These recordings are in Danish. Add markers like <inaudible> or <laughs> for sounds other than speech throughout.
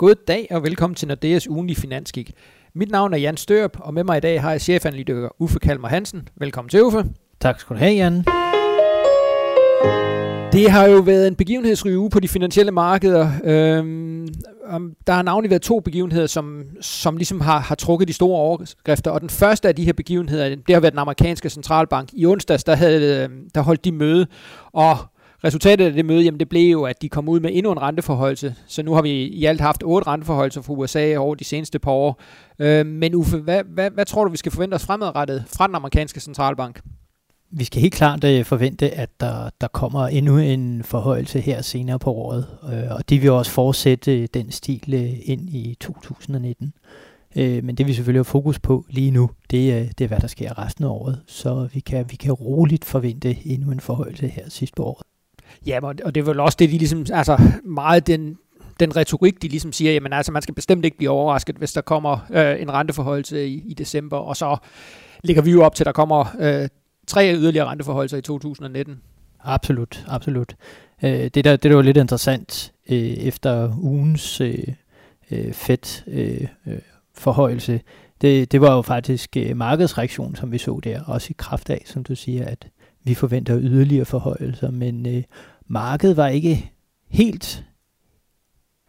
God dag og velkommen til Nordeas ugenlige finanskik. Mit navn er Jan Størp, og med mig i dag har jeg chefanalytiker Uffe Kalmer Hansen. Velkommen til, Uffe. Tak skal du have, Jan. Det har jo været en begivenhedsrig uge på de finansielle markeder. Øhm, der har navnlig været to begivenheder, som, som ligesom har, har trukket de store overskrifter. Og den første af de her begivenheder, det har været den amerikanske centralbank. I onsdags, der, havde, der holdt de møde, og Resultatet af det møde, jamen det blev jo, at de kom ud med endnu en renteforholdelse. Så nu har vi i alt haft otte renteforholdelser fra USA over de seneste par år. Øh, men Uffe, hvad, hvad, hvad tror du, vi skal forvente os fremadrettet fra den amerikanske centralbank? Vi skal helt klart øh, forvente, at der, der kommer endnu en forhøjelse her senere på året, øh, og de vil også fortsætte øh, den stil øh, ind i 2019. Øh, men det vi selvfølgelig har fokus på lige nu, det er, det er, hvad der sker resten af året. Så vi kan, vi kan roligt forvente endnu en forhøjelse her sidst på året. Ja, og det er vel også det, de ligesom, altså meget den, den retorik, de ligesom siger, jamen altså, man skal bestemt ikke blive overrasket, hvis der kommer øh, en renteforholdelse i, i december, og så ligger vi jo op til, at der kommer øh, tre yderligere renteforholdelser i 2019. Absolut, absolut. Øh, det, der, det der var lidt interessant øh, efter ugens øh, øh fedt øh, øh, forhøjelse, det, det var jo faktisk øh, markedsreaktionen, som vi så der, også i kraft af, som du siger, at vi forventer yderligere forhøjelser, men øh, markedet var ikke helt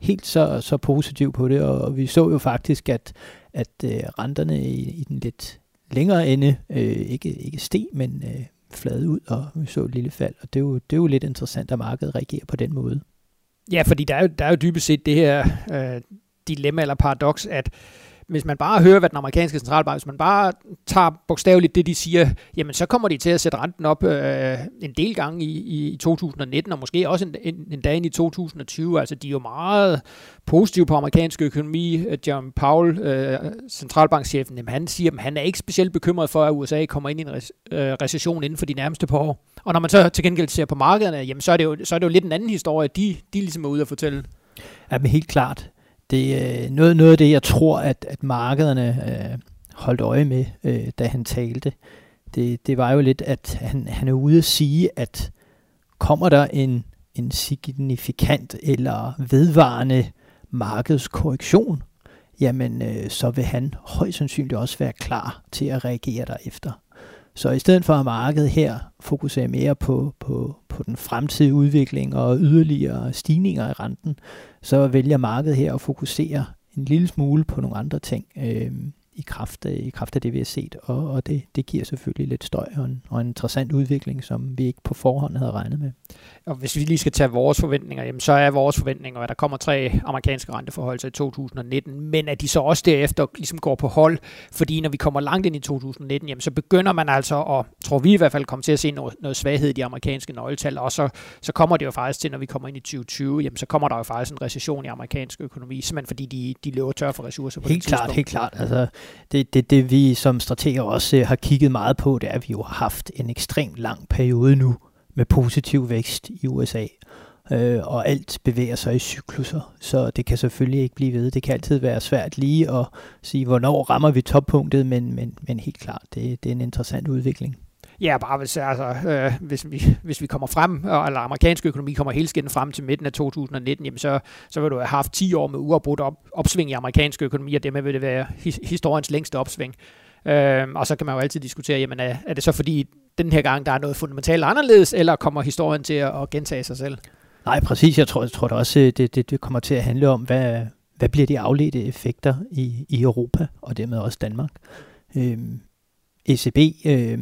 helt så, så positiv på det, og vi så jo faktisk, at, at øh, renterne i, i den lidt længere ende øh, ikke, ikke steg, men øh, flade ud, og vi så et lille fald, og det er jo, det er jo lidt interessant, at markedet reagerer på den måde. Ja, fordi der er jo, der er jo dybest set det her øh, dilemma eller paradoks, at hvis man bare hører, hvad den amerikanske centralbank, hvis man bare tager bogstaveligt det, de siger, jamen så kommer de til at sætte renten op øh, en del gange i, i 2019, og måske også en, en, en dag i 2020. Altså de er jo meget positive på amerikansk økonomi. Øh, John Powell, øh, centralbankchefen, jamen, han siger, at han er ikke specielt bekymret for, at USA kommer ind i en re- øh, recession inden for de nærmeste par år. Og når man så til gengæld ser på markederne, jamen så er det jo, så er det jo lidt en anden historie, de, de ligesom er ude at fortælle. Ja, men helt klart det er øh, noget, noget af det, jeg tror, at, at markederne øh, holdt øje med, øh, da han talte. Det, det var jo lidt, at han, han er ude at sige, at kommer der en, en signifikant eller vedvarende markedskorrektion, jamen øh, så vil han højst sandsynligt også være klar til at reagere derefter. Så i stedet for at markedet her fokuserer mere på, på, på den fremtidige udvikling og yderligere stigninger i renten, så vælger markedet her at fokusere en lille smule på nogle andre ting. Øh, i kraft, af, i kraft af det, vi har set, og, og det, det giver selvfølgelig lidt støj og en, og en interessant udvikling, som vi ikke på forhånd havde regnet med. Og hvis vi lige skal tage vores forventninger, jamen, så er vores forventninger, at der kommer tre amerikanske renteforhold i 2019, men at de så også derefter ligesom går på hold, fordi når vi kommer langt ind i 2019, jamen, så begynder man altså at, tror vi i hvert fald, komme til at se noget, noget svaghed i de amerikanske nøgletal, og så, så kommer det jo faktisk til, når vi kommer ind i 2020, jamen, så kommer der jo faktisk en recession i amerikansk økonomi, simpelthen fordi de, de løber tør for ressourcer på Helt klart, helt klart. Altså, det, det, det vi som strateger også øh, har kigget meget på, det er, at vi jo har haft en ekstremt lang periode nu med positiv vækst i USA. Øh, og alt bevæger sig i cykluser, så det kan selvfølgelig ikke blive ved. Det kan altid være svært lige at sige, hvornår rammer vi toppunktet, men, men, men helt klart, det, det er en interessant udvikling. Ja, bare hvis, altså, øh, hvis, vi, hvis vi kommer frem, eller amerikansk økonomi kommer helt skidt frem til midten af 2019, jamen så, så vil du have haft 10 år med uafbrudt op, opsving i amerikansk økonomi, og dermed vil det være his, historiens længste opsving. Øh, og så kan man jo altid diskutere, jamen er, er det så fordi den her gang, der er noget fundamentalt anderledes, eller kommer historien til at, at gentage sig selv? Nej, præcis. Jeg tror, jeg tror det også, øh, det, det, det kommer til at handle om, hvad, hvad bliver de afledte effekter i, i Europa, og dermed også Danmark. Øhm, ECB øh,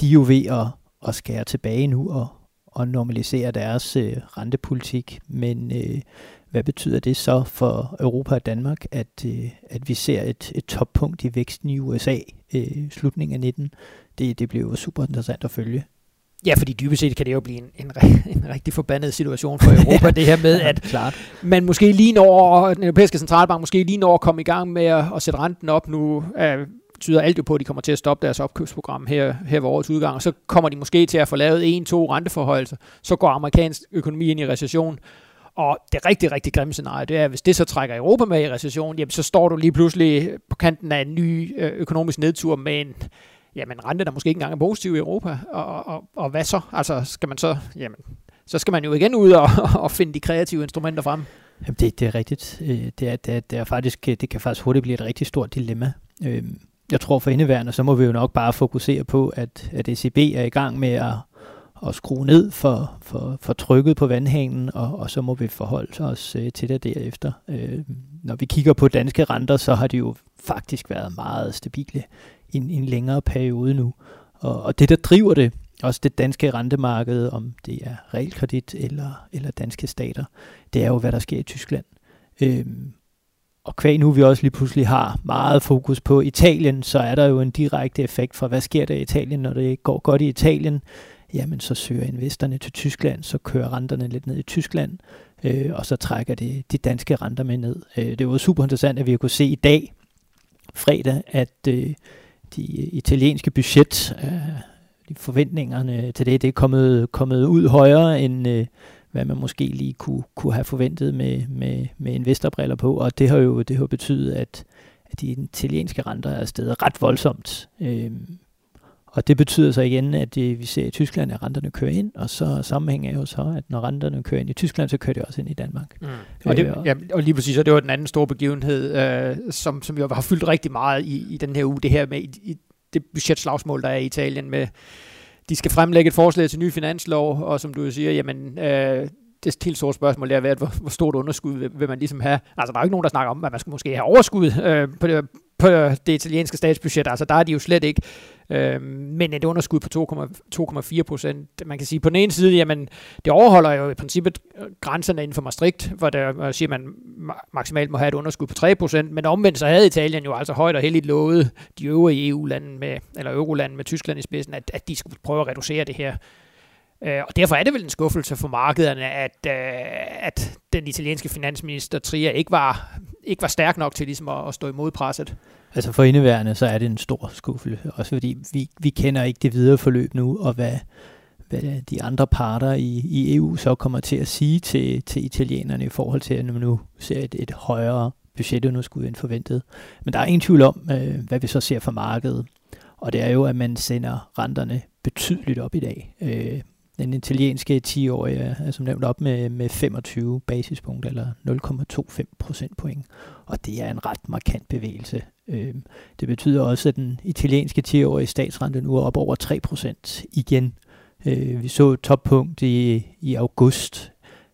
de er jo ved at, at skære tilbage nu og, og normalisere deres øh, rentepolitik. Men øh, hvad betyder det så for Europa og Danmark, at, øh, at vi ser et, et toppunkt i væksten i USA øh, slutningen af 19? Det, det bliver jo super interessant at følge. Ja, fordi dybest set kan det jo blive en, en, <laughs> en rigtig forbandet situation for Europa, <laughs> det her med, at Klart. man måske lige når, den europæiske centralbank måske lige når at komme i gang med at, at sætte renten op nu, øh, tyder alt jo på, at de kommer til at stoppe deres opkøbsprogram her, her ved årets udgang, og så kommer de måske til at få lavet en-to renteforholdelser, så går amerikansk økonomi ind i recession, og det rigtig, rigtig grimme scenarie, det er, at hvis det så trækker Europa med i recession, jamen så står du lige pludselig på kanten af en ny øh, økonomisk nedtur med en jamen, rente, der måske ikke engang er positiv i Europa. Og, og, og hvad så? Altså, skal man så, jamen, så skal man jo igen ud og, <laughs> og finde de kreative instrumenter frem. Jamen det, det er rigtigt. Øh, det er, det, er, det er faktisk, øh, det kan faktisk hurtigt blive et rigtig stort dilemma. Øhm, jeg tror for indeværende, så må vi jo nok bare fokusere på, at, at ECB er i gang med at, at skrue ned for, for, for trykket på vandhanen, og, og så må vi forholde os øh, til det derefter. Øh, når vi kigger på danske renter, så har de jo faktisk været meget stabile en, en længere periode nu. Og, og det, der driver det, også det danske rentemarked, om det er realkredit eller, eller danske stater, det er jo, hvad der sker i Tyskland. Øhm, og kvæg nu vi også lige pludselig har meget fokus på Italien, så er der jo en direkte effekt fra, hvad sker der i Italien, når det går godt i Italien, jamen så søger investorerne til Tyskland, så kører renterne lidt ned i Tyskland, øh, og så trækker det de danske renter med ned. Øh, det var super interessant, at vi kunne se i dag, fredag, at øh, de øh, italienske budget, øh, de forventningerne til det, det er kommet, kommet ud højere end øh, hvad man måske lige kunne, kunne have forventet med, med, med investorbriller på, og det har jo det har betydet, at, at de italienske renter er steget ret voldsomt. Øh, og det betyder så igen, at det, vi ser i Tyskland, at renterne kører ind, og så sammenhænger jo så, at når renterne kører ind i Tyskland, så kører det også ind i Danmark. Mm. Og, det, ja, og lige præcis, og det var den anden store begivenhed, øh, som, som jo har fyldt rigtig meget i, i den her uge, det her med i, i det budgetslagsmål, der er i Italien med de skal fremlægge et forslag til ny finanslov, og som du siger, jamen, øh, det helt store spørgsmål er, hvad, hvor, hvor stort underskud vil, vil man ligesom have? Altså, der er jo ikke nogen, der snakker om, at man skal måske have overskud øh, på, det, på det italienske statsbudget. Altså, der er de jo slet ikke. Øh, men et underskud på 2,4 procent. Man kan sige, på den ene side, jamen, det overholder jo i princippet øh, grænserne inden for Maastricht, hvor der øh, siger, man maksimalt må have et underskud på 3 procent. Men omvendt så havde Italien jo altså højt og heldigt lovet de øvrige EU-lande med, eller Euroland med Tyskland i spidsen, at, at de skulle prøve at reducere det her Øh, og derfor er det vel en skuffelse for markederne, at, øh, at den italienske finansminister Tria ikke var, ikke var stærk nok til ligesom at, at stå imod presset. Altså for indeværende, så er det en stor skuffelse, også fordi vi, vi kender ikke det videre forløb nu, og hvad, hvad de andre parter i, i EU så kommer til at sige til, til italienerne i forhold til, at man nu ser et, et højere budgetunderskud end forventet. Men der er ingen tvivl om, øh, hvad vi så ser fra markedet. Og det er jo, at man sender renterne betydeligt op i dag. Øh, den italienske 10-årige øh, øh, er som nævnt op med, med 25 basispunkter, eller 0,25 procentpoint. Og det er en ret markant bevægelse. Øh, det betyder også, at den italienske 10-årige statsrente nu er op over 3 procent igen. Øh, vi så et toppunkt i, i august,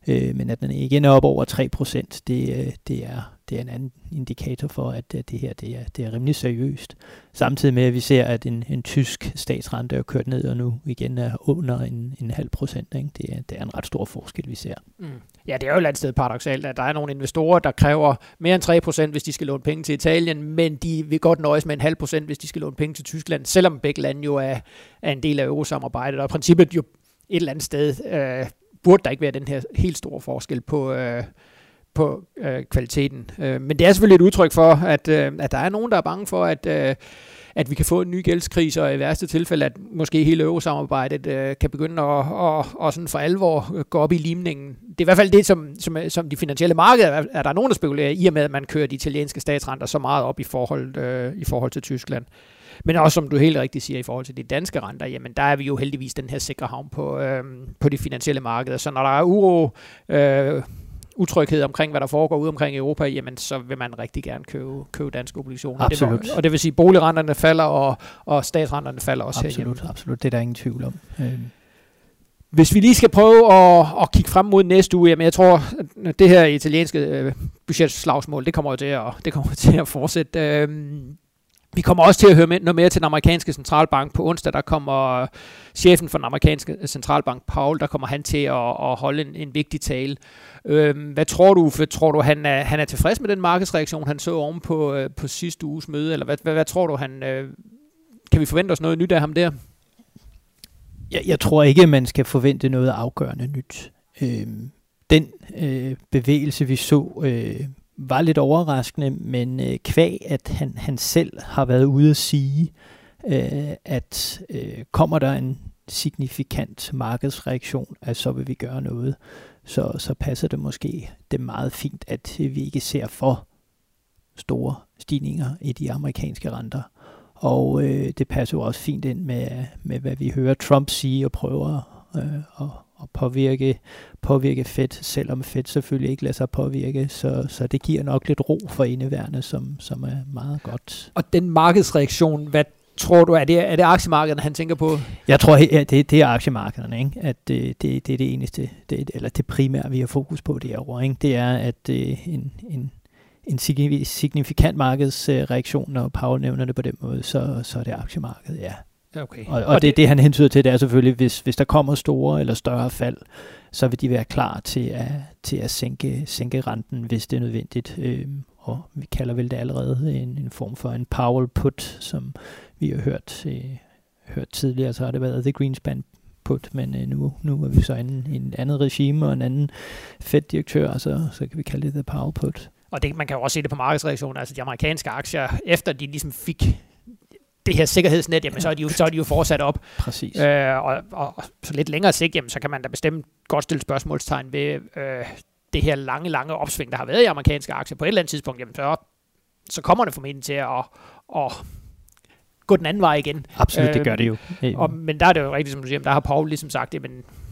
øh, men at den igen er op over 3 procent, det, øh, det er det er en anden indikator for, at, øh, det her det er, det er rimelig seriøst. Samtidig med, at vi ser, at en, en tysk statsrente er kørt ned, og nu igen er under en, en halv procent. Ikke? Det, er, det er en ret stor forskel, vi ser. Mm. Ja, det er jo et andet sted paradoxalt, at der er nogle investorer, der kræver mere end 3 procent, hvis de skal låne penge til Italien, men de vil godt nøjes med en halv procent, hvis de skal låne penge til Tyskland, selvom begge lande jo er, er en del af eurosamarbejdet, og i princippet jo et eller andet sted øh, burde der ikke være den her helt store forskel på, øh, på øh, kvaliteten. Øh, men det er selvfølgelig et udtryk for, at, øh, at der er nogen, der er bange for, at, øh, at vi kan få en ny gældskrise, og i værste tilfælde, at måske hele eurosamarbejdet øh, kan begynde at og, og sådan for alvor øh, gå op i limningen. Det er i hvert fald det, som, som, som de finansielle markeder, er der nogen, der spekulerer i og med, at man kører de italienske statsrenter så meget op i forhold, øh, i forhold til Tyskland. Men også som du helt rigtigt siger i forhold til de danske renter, jamen der er vi jo heldigvis den her sikre havn på, øh, på de finansielle markeder. Så når der er uro, øh, utryghed omkring, hvad der foregår ude omkring i Europa, jamen så vil man rigtig gerne købe, købe danske obligationer. Absolut. Det, og det vil sige, at boligrenterne falder, og, og statsrenterne falder også Absolut, herhjemme. absolut. Det er der ingen tvivl om. Øh. Hvis vi lige skal prøve at, at kigge frem mod næste uge, jamen jeg tror, at det her italienske øh, budgetslagsmål, det kommer jo til at, det kommer til at fortsætte. Øh, vi kommer også til at høre noget mere til den amerikanske centralbank. På onsdag, der kommer øh, chefen for den amerikanske øh, centralbank, Paul, der kommer han til at, at holde en, en vigtig tale. Øhm, hvad tror du? For, tror du, han er, han er tilfreds med den markedsreaktion, han så oven på, øh, på sidste uges møde? Eller hvad, hvad, hvad tror du, han... Øh, kan vi forvente os noget nyt af ham der? Jeg, jeg tror ikke, man skal forvente noget afgørende nyt. Øhm, den øh, bevægelse, vi så øh, var lidt overraskende, men øh, kvæg, at han, han selv har været ude at sige, øh, at øh, kommer der en signifikant markedsreaktion, at så vil vi gøre noget, så, så passer det måske det meget fint, at øh, vi ikke ser for store stigninger i de amerikanske renter. Og øh, det passer jo også fint ind med, med, hvad vi hører Trump sige og prøver øh, og, og påvirke, påvirke Fed, selvom Fed selvfølgelig ikke lader sig påvirke. Så, så det giver nok lidt ro for indeværende, som, som er meget godt. Og den markedsreaktion, hvad tror du, er det, er det aktiemarkedet, han tænker på? Jeg tror, ja, det, det er aktiemarkederne, ikke? at det, det, det er det eneste, det, eller det primære, vi har fokus på derovre. Ikke? Det er, at øh, en, en, en signifikant markedsreaktion, når Paul nævner det på den måde, så, så er det aktiemarkedet, ja. Okay. Og, og, og det, det, han hentyder til, det er selvfølgelig, hvis, hvis der kommer store eller større fald, så vil de være klar til at, til at sænke, sænke renten, hvis det er nødvendigt. Øhm, og vi kalder vel det allerede en, en form for en Powell put, som vi har hørt, øh, hørt tidligere, så har det været The Greenspan put, men øh, nu, nu er vi så i en, en andet regime og en anden Fed-direktør, så, så kan vi kalde det The Powell put. Og det, man kan jo også se det på markedsreaktionen, altså de amerikanske aktier, efter de ligesom fik det her sikkerhedsnet, jamen så er de jo, så er de jo fortsat op. Præcis. Øh, og, og, og så lidt længere sigt, jamen så kan man da bestemt godt stille spørgsmålstegn ved øh, det her lange, lange opsving, der har været i amerikanske aktier. På et eller andet tidspunkt, jamen så, så kommer det formentlig til at, at gå den anden vej igen. Absolut, øh, det gør det jo. Og, men der er det jo rigtigt, som du siger, der har Paul ligesom sagt, at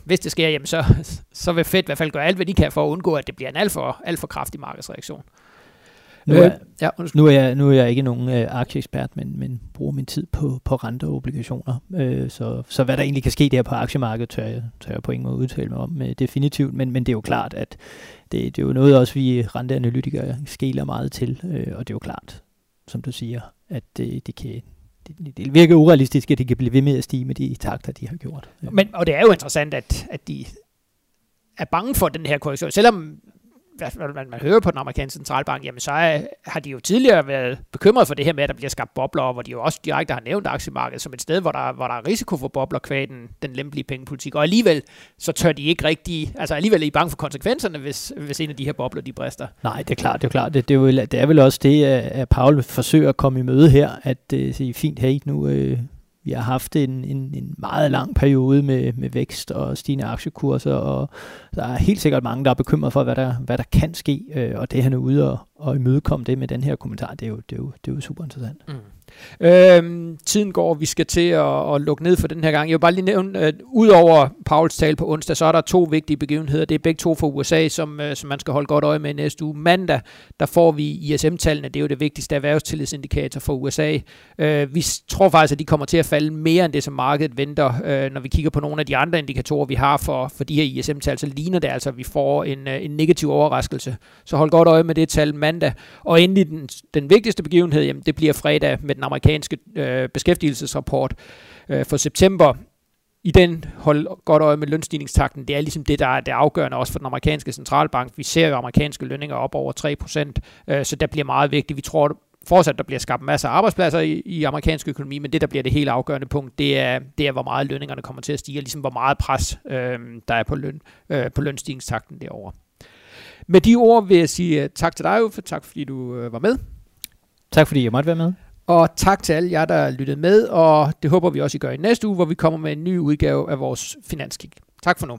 hvis det sker, jamen så, så vil Fed i hvert fald gøre alt, hvad de kan for at undgå, at det bliver en alt for, alt for kraftig markedsreaktion. Nu er, øh, ja, nu, er jeg, nu er jeg ikke nogen øh, aktieekspert, men, men bruger min tid på, på renter og obligationer. Øh, så, så hvad der egentlig kan ske der på aktiemarkedet, tør jeg, tør jeg på ingen måde udtale mig om øh, definitivt. Men, men det er jo klart, at det, det er jo noget også, vi renteanalytikere skæler meget til. Øh, og det er jo klart, som du siger, at det, det kan det, det virker urealistisk, at de kan blive ved med at stige med de takter, de har gjort. Men, og det er jo interessant, at, at de er bange for den her korrektion. Selvom hvad man, man hører på den amerikanske centralbank, jamen så er, har de jo tidligere været bekymret for det her med, at der bliver skabt bobler, hvor de jo også direkte har nævnt aktiemarkedet som et sted, hvor der, hvor der er risiko for bobler kvæg den, den lempelige pengepolitik. Og alligevel, så tør de ikke rigtig, altså alligevel er I bange for konsekvenserne, hvis, hvis en af de her bobler, de brister. Nej, det er klart, det er klart. Det, det, er, jo, det er vel også det, at Paul forsøger at komme i møde her, at øh, sige, fint, hey, nu, øh, vi har haft en, en, en meget lang periode med, med vækst og stigende aktiekurser, og der er helt sikkert mange, der er bekymret for, hvad der, hvad der kan ske, øh, og det han er ude og, og imødekomme det med den her kommentar, det er jo, det er jo, det er jo super interessant. Mm. Øhm, tiden går, vi skal til at, at lukke ned for den her gang. Jeg vil bare lige nævne, at udover Pauls tale på onsdag, så er der to vigtige begivenheder. Det er begge to for USA, som, øh, som man skal holde godt øje med næste uge. Mandag, der får vi ISM-tallene. Det er jo det vigtigste erhvervstillidsindikator for USA. Øh, vi tror faktisk, at de kommer til at falde mere end det, som markedet venter. Øh, når vi kigger på nogle af de andre indikatorer, vi har for, for de her ISM-tal, så ligner det altså, at vi får en, øh, en negativ overraskelse. Så hold godt øje med det tal mandag. Og endelig den, den vigtigste begivenhed, jamen, det bliver fredag med den amerikanske øh, beskæftigelsesrapport øh, for september. I den hold godt øje med lønstigningstakten. Det er ligesom det, der er det afgørende også for den amerikanske centralbank. Vi ser jo amerikanske lønninger op over 3%, øh, så der bliver meget vigtigt. Vi tror fortsat, der bliver skabt masser af arbejdspladser i, i amerikansk økonomi, men det, der bliver det helt afgørende punkt, det er, det er hvor meget lønningerne kommer til at stige, og ligesom hvor meget pres øh, der er på, løn, øh, på lønstigningstakten derovre. Med de ord vil jeg sige øh, tak til dig, Uffe. Tak fordi du øh, var med. Tak fordi jeg måtte være med. Og tak til alle jer, der lyttede med, og det håber vi også, I gør i næste uge, hvor vi kommer med en ny udgave af vores Finanskig. Tak for nu.